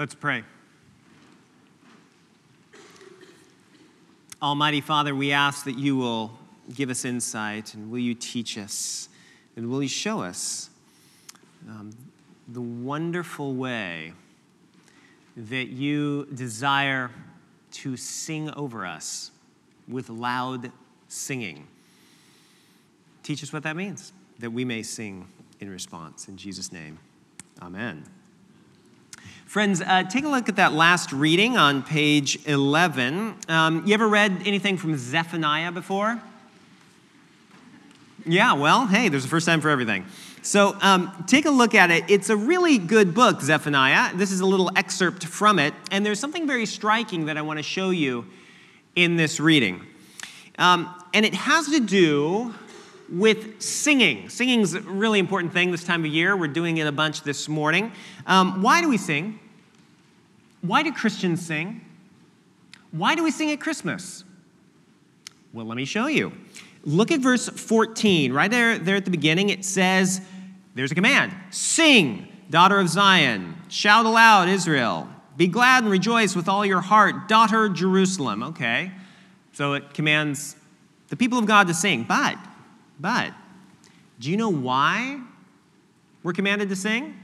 Let's pray. Almighty Father, we ask that you will give us insight and will you teach us and will you show us um, the wonderful way that you desire to sing over us with loud singing. Teach us what that means, that we may sing in response. In Jesus' name, amen. Friends, uh, take a look at that last reading on page 11. Um, you ever read anything from Zephaniah before? Yeah, well, hey, there's a first time for everything. So um, take a look at it. It's a really good book, Zephaniah. This is a little excerpt from it, and there's something very striking that I want to show you in this reading. Um, and it has to do with singing. Singing's a really important thing this time of year. We're doing it a bunch this morning. Um, why do we sing? Why do Christians sing? Why do we sing at Christmas? Well, let me show you. Look at verse 14. Right there, there at the beginning, it says, there's a command Sing, daughter of Zion. Shout aloud, Israel. Be glad and rejoice with all your heart, daughter Jerusalem. Okay. So it commands the people of God to sing. But but do you know why we're commanded to sing?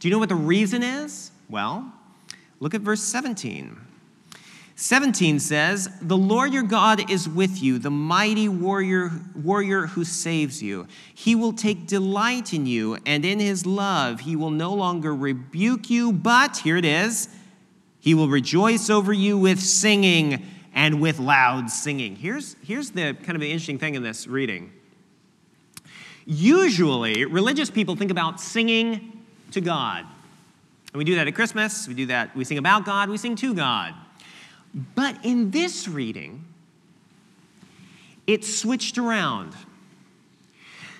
Do you know what the reason is? Well, look at verse 17. 17 says, The Lord your God is with you, the mighty warrior, warrior who saves you. He will take delight in you, and in his love he will no longer rebuke you, but, here it is, he will rejoice over you with singing and with loud singing. Here's, here's the kind of the interesting thing in this reading. Usually, religious people think about singing to God. And we do that at Christmas, we do that, we sing about God, we sing to God. But in this reading, it's switched around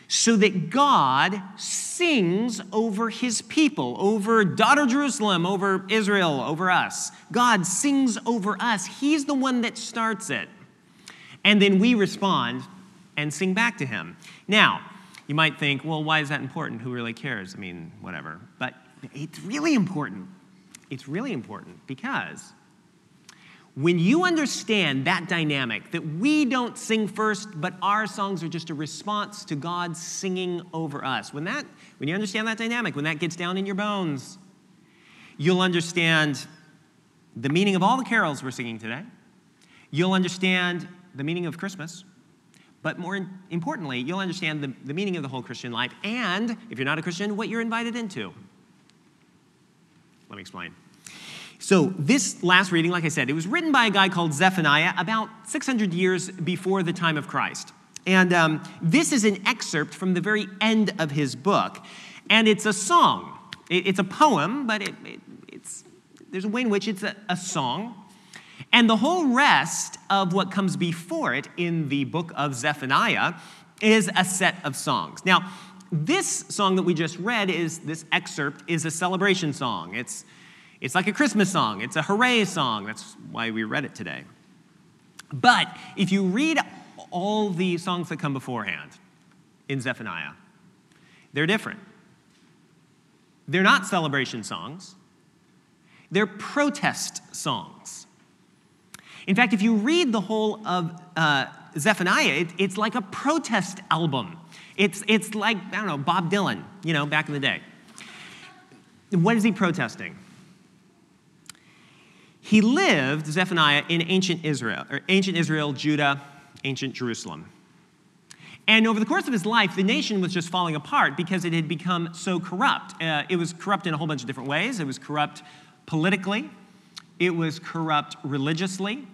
so that God sings over his people, over daughter Jerusalem, over Israel, over us. God sings over us. He's the one that starts it. And then we respond and sing back to him. Now, you might think, well, why is that important? Who really cares? I mean, whatever. But it's really important. It's really important because when you understand that dynamic, that we don't sing first, but our songs are just a response to God singing over us, when, that, when you understand that dynamic, when that gets down in your bones, you'll understand the meaning of all the carols we're singing today. You'll understand the meaning of Christmas. But more importantly, you'll understand the, the meaning of the whole Christian life, and if you're not a Christian, what you're invited into. Let me explain. So, this last reading, like I said, it was written by a guy called Zephaniah about 600 years before the time of Christ. And um, this is an excerpt from the very end of his book. And it's a song. It, it's a poem, but it, it, it's, there's a way in which it's a, a song. And the whole rest of what comes before it in the book of Zephaniah is a set of songs. Now, this song that we just read is this excerpt is a celebration song. It's it's like a Christmas song, it's a hooray song. That's why we read it today. But if you read all the songs that come beforehand in Zephaniah, they're different. They're not celebration songs, they're protest songs. In fact, if you read the whole of uh, Zephaniah, it, it's like a protest album. It's, it's like, I don't know, Bob Dylan, you know, back in the day. What is he protesting? He lived, Zephaniah, in ancient Israel, or ancient Israel, Judah, ancient Jerusalem. And over the course of his life, the nation was just falling apart because it had become so corrupt. Uh, it was corrupt in a whole bunch of different ways. It was corrupt politically, it was corrupt religiously,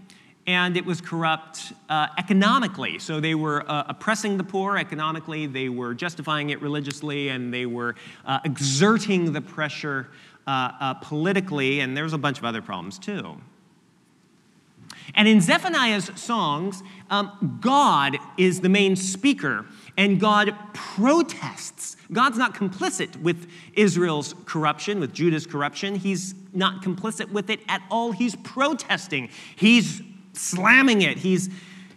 and it was corrupt uh, economically. So they were uh, oppressing the poor economically, they were justifying it religiously, and they were uh, exerting the pressure uh, uh, politically, and there's a bunch of other problems too. And in Zephaniah's songs, um, God is the main speaker, and God protests. God's not complicit with Israel's corruption, with Judah's corruption. He's not complicit with it at all. He's protesting. He's slamming it. He's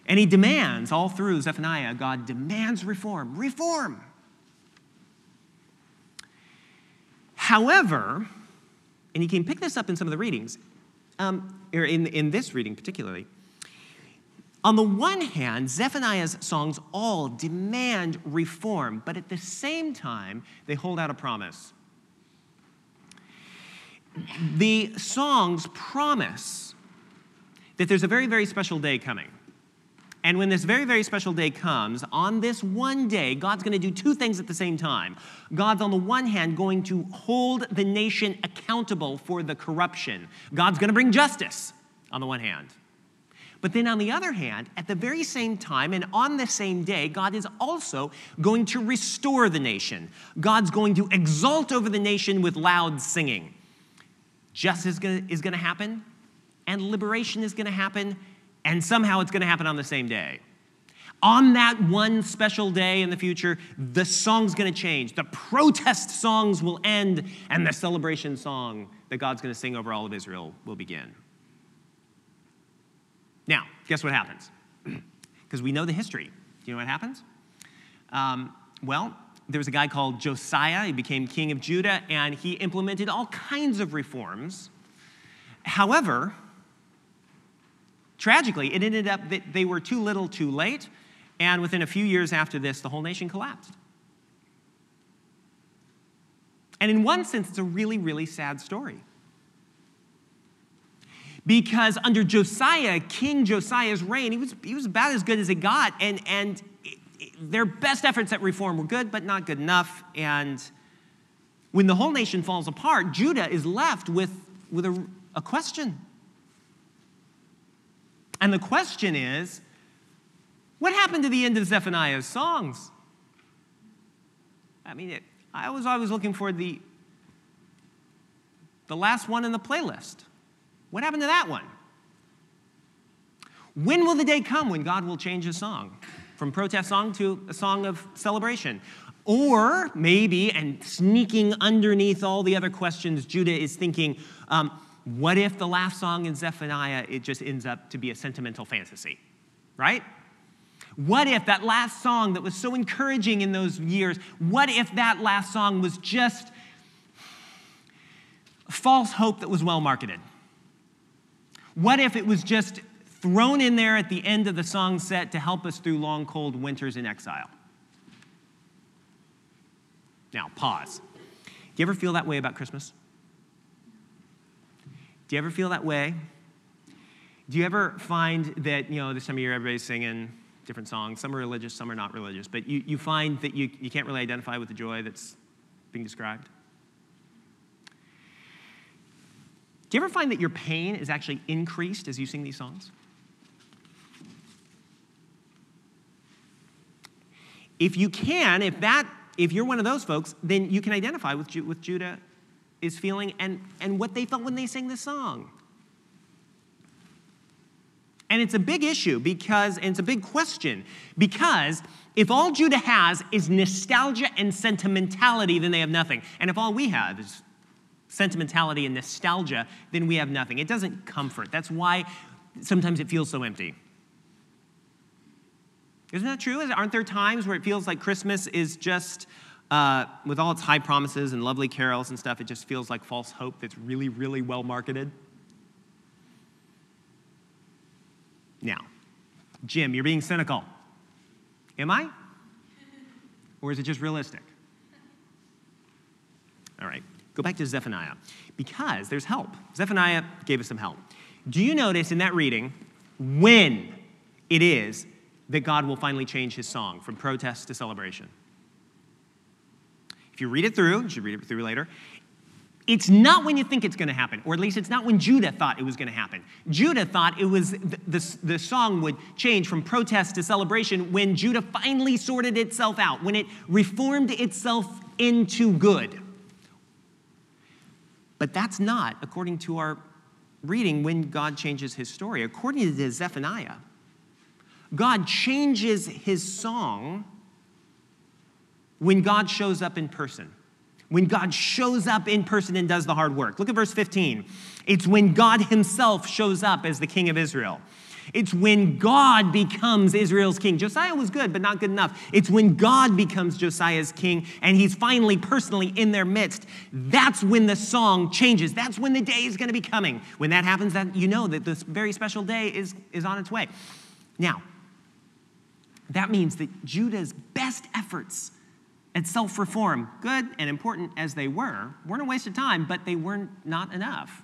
and he demands all through Zephaniah, God demands reform. Reform. However, and you can pick this up in some of the readings, um, or in, in this reading particularly. On the one hand, Zephaniah's songs all demand reform, but at the same time, they hold out a promise. The songs promise that there's a very, very special day coming. And when this very, very special day comes, on this one day, God's going to do two things at the same time. God's, on the one hand, going to hold the nation accountable for the corruption. God's going to bring justice, on the one hand. But then, on the other hand, at the very same time and on the same day, God is also going to restore the nation. God's going to exult over the nation with loud singing. Justice is going to, happen, and liberation is going to happen, and somehow it's going to happen on the same day. On that one special day in the future, the song's going to change. The protest songs will end, and the celebration song that God's going to sing over all of Israel will begin. Now, guess what happens? Because we know the history. Do you know what happens? Um, well, there was a guy called Josiah. He became king of Judah, and he implemented all kinds of reforms. However, Tragically, it ended up that they were too little too late, and within a few years after this, the whole nation collapsed. And in one sense, it's a really, really sad story. Because under Josiah, King Josiah's reign, he was, he was about as good as it got, and, and it, it, their best efforts at reform were good, but not good enough. And when the whole nation falls apart, Judah is left with, with a, a question and the question is what happened to the end of Zephaniah's songs? I mean, it, I was always looking for the, the last one in the playlist. What happened to that one? When will the day come when God will change his song from protest song to a song of celebration? Or maybe, and sneaking underneath all the other questions, Judah is thinking, um, what if the last song in Zephaniah, it just ends up to be a sentimental fantasy, right? What if that last song that was so encouraging in those years, what if that last song was just false hope that was well marketed? What if it was just thrown in there at the end of the song set to help us through long, cold winters in exile? Now, pause. Do you ever feel that way about Christmas? Do you ever feel that way? Do you ever find that, you know, this time of year everybody's singing different songs? Some are religious, some are not religious, but you, you find that you, you can't really identify with the joy that's being described? Do you ever find that your pain is actually increased as you sing these songs? If you can, if that, if you're one of those folks, then you can identify with, with Judah is feeling and, and what they felt when they sang the song. And it's a big issue because, and it's a big question, because if all Judah has is nostalgia and sentimentality, then they have nothing. And if all we have is sentimentality and nostalgia, then we have nothing. It doesn't comfort. That's why sometimes it feels so empty. Isn't that true? Aren't there times where it feels like Christmas is just uh, with all its high promises and lovely carols and stuff, it just feels like false hope that's really, really well marketed. Now, Jim, you're being cynical. Am I? Or is it just realistic? All right, go back to Zephaniah because there's help. Zephaniah gave us some help. Do you notice in that reading when it is that God will finally change his song from protest to celebration? If you read it through, you should read it through later, it's not when you think it's going to happen, or at least it's not when Judah thought it was going to happen. Judah thought it was the, the, the, song would change from protest to celebration when Judah finally sorted itself out, when it reformed itself into good. But that's not, according to our reading, when God changes his story. According to Zephaniah, God changes his song when God shows up in person. When God shows up in person and does the hard work. Look at verse 15. It's when God himself shows up as the king of Israel. It's when God becomes Israel's king. Josiah was good, but not good enough. It's when God becomes Josiah's king and he's finally personally in their midst. That's when the song changes. That's when the day is going to be coming. When that happens, that you know that this very special day is, is on its way. Now, that means that Judah's best efforts at self reform, good and important as they were, weren't a waste of time, but they weren't not enough.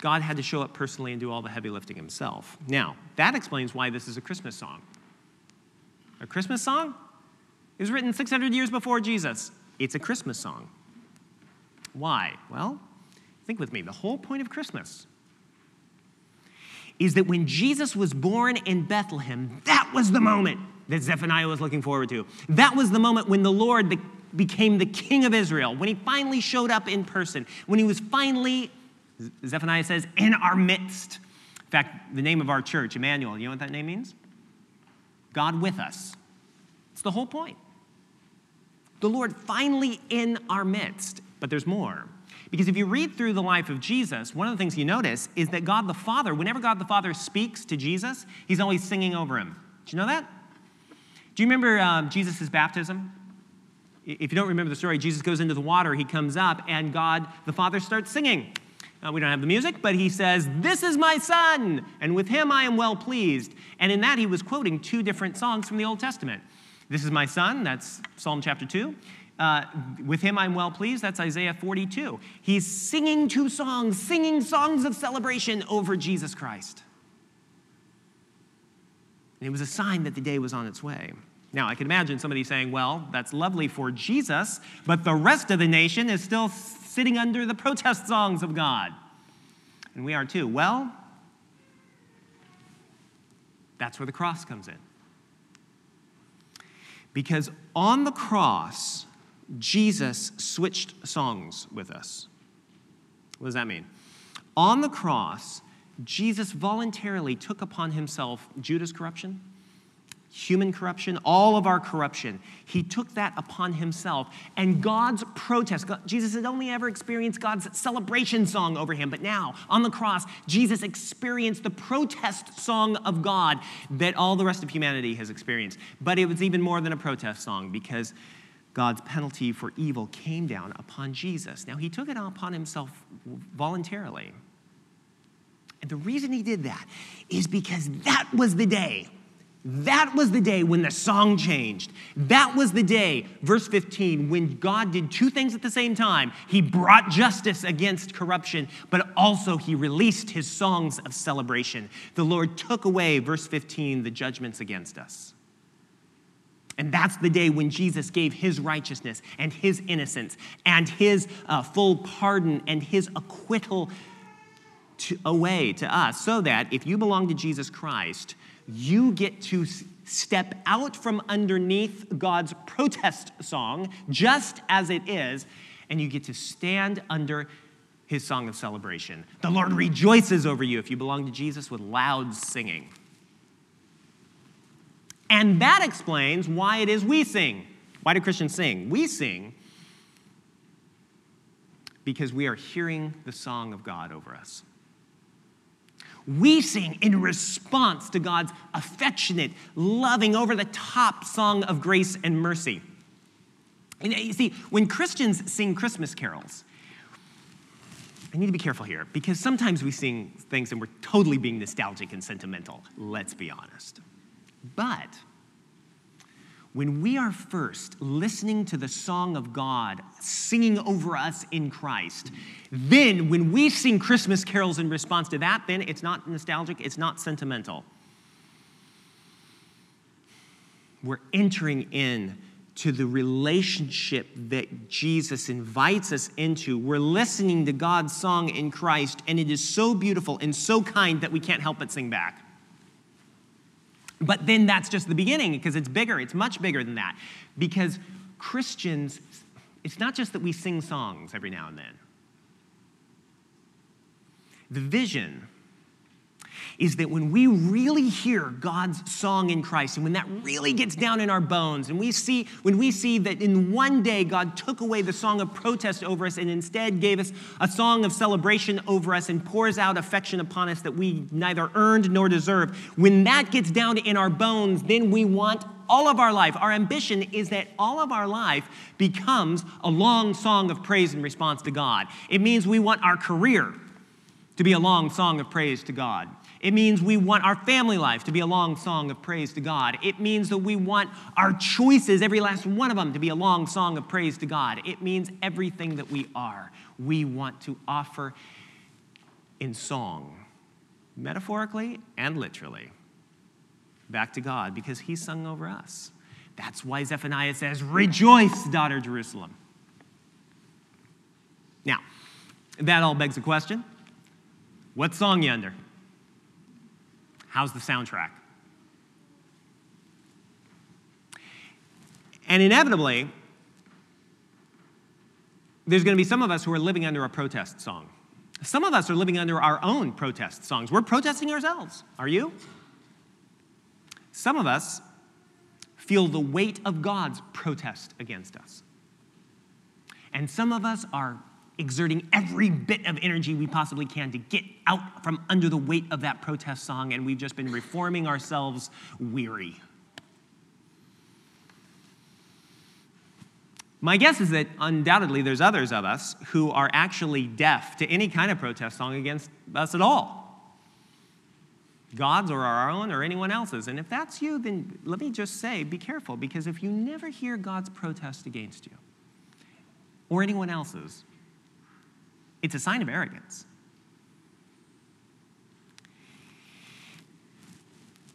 God had to show up personally and do all the heavy lifting himself. Now, that explains why this is a Christmas song. A Christmas song? It was written 600 years before Jesus. It's a Christmas song. Why? Well, think with me. The whole point of Christmas is that when Jesus was born in Bethlehem, that was the moment that Zephaniah was looking forward to. That was the moment when the Lord became the king of Israel, when he finally showed up in person, when he was finally Zephaniah says, in our midst. In fact, the name of our church, Emmanuel, you know what that name means? God with us. It's the whole point. The Lord finally in our midst. But there's more. Because if you read through the life of Jesus, one of the things you notice is that God the Father, whenever God the Father speaks to Jesus, he's always singing over him. Do you know that? Do you remember um, Jesus' baptism? If you don't remember the story, Jesus goes into the water, he comes up, and God the Father starts singing. Uh, we don't have the music, but he says, This is my son, and with him I am well pleased. And in that, he was quoting two different songs from the Old Testament. This is my son, that's Psalm chapter 2. Uh, with him I'm well pleased, that's Isaiah 42. He's singing two songs, singing songs of celebration over Jesus Christ. And it was a sign that the day was on its way. Now, I can imagine somebody saying, well, that's lovely for Jesus, but the rest of the nation is still sitting under the protest songs of God. And we are too. Well, that's where the cross comes in. Because on the cross, Jesus switched songs with us. What does that mean? On the cross, Jesus voluntarily took upon himself Judah's corruption, human corruption, all of our corruption. He took that upon himself. And God's protest, God, Jesus had only ever experienced God's celebration song over him, but now on the cross, Jesus experienced the protest song of God that all the rest of humanity has experienced. But it was even more than a protest song because God's penalty for evil came down upon Jesus. Now, he took it upon himself voluntarily. And the reason he did that is because that was the day that was the day when the song changed. That was the day, verse 15, when God did two things at the same time. He brought justice against corruption, but also he released his songs of celebration. The Lord took away, verse 15, the judgments against us. And that's the day when Jesus gave his righteousness and his innocence and his uh, full pardon and his acquittal to, away to us, so that if you belong to Jesus Christ, you get to step out from underneath God's protest song, just as it is, and you get to stand under his song of celebration. The Lord rejoices over you if you belong to Jesus with loud singing. And that explains why it is we sing. Why do Christians sing? We sing because we are hearing the song of God over us. We sing in response to God's affectionate, loving, over the top song of grace and mercy. And you see, when Christians sing Christmas carols, I need to be careful here because sometimes we sing things and we're totally being nostalgic and sentimental, let's be honest. But when we are first listening to the song of God singing over us in Christ, then when we sing Christmas carols in response to that, then it's not nostalgic, it's not sentimental. We're entering in to the relationship that Jesus invites us into. We're listening to God's song in Christ, and it is so beautiful and so kind that we can't help but sing back. But then that's just the beginning because it's bigger, it's much bigger than that. Because Christians, it's not just that we sing songs every now and then. The vision is that when we really hear God's song in Christ and when that really gets down in our bones and we see when we see that in one day God took away the song of protest over us and instead gave us a song of celebration over us and pours out affection upon us that we neither earned nor deserve when that gets down in our bones then we want all of our life our ambition is that all of our life becomes a long song of praise and response to God it means we want our career to be a long song of praise to God. It means we want our family life to be a long song of praise to God. It means that we want our choices, every last one of them, to be a long song of praise to God. It means everything that we are, we want to offer in song, metaphorically and literally, back to God because He sung over us. That's why Zephaniah says, Rejoice, daughter Jerusalem. Now, that all begs a question what song you under? How's the soundtrack? And inevitably, there's going to be some of us who are living under a protest song. Some of us are living under our own protest songs. We're protesting ourselves. Are you? Some of us feel the weight of God's protest against us. And some of us are exerting every bit of energy we possibly can to get out from under the weight of that protest song, and we've just been reforming ourselves weary. My guess is that undoubtedly there's others of us who are actually deaf to any kind of protest song against us at all. God's or our own or anyone else's. And if that's you, then let me just say be careful because if you never hear God's protest against you or anyone else's, it's a sign of arrogance.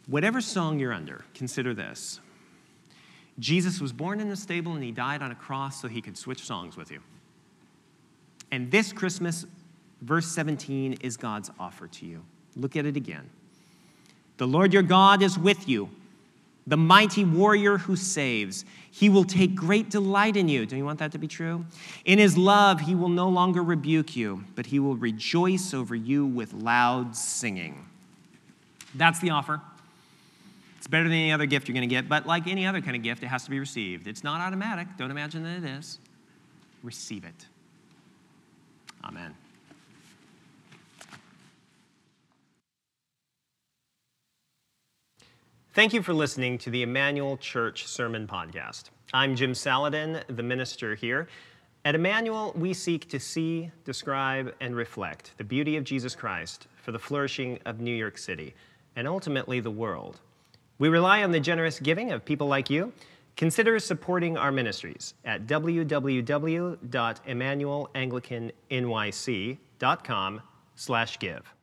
Whatever song you're under, consider this Jesus was born in a stable and he died on a cross so he could switch songs with you. And this Christmas, verse 17 is God's offer to you. Look at it again. The Lord your God is with you the mighty warrior who saves. He will take great delight in you. Do you want that to be true? In his love, he will no longer rebuke you, but he will rejoice over you with loud singing. That's the offer. It's better than any other gift you're going to get, but like any other kind of gift, it has to be received. It's not automatic. Don't imagine that it is. Receive it. Amen. Thank you for listening to the Emmanuel Church Sermon Podcast. I'm Jim Salladin, the minister here. At Emmanuel, we seek to see, describe, and reflect the beauty of Jesus Christ for the flourishing of New York City and ultimately the world. We rely on the generous giving of people like you. Consider supporting our ministries at www.emmanuelanglicannyc.com slash give.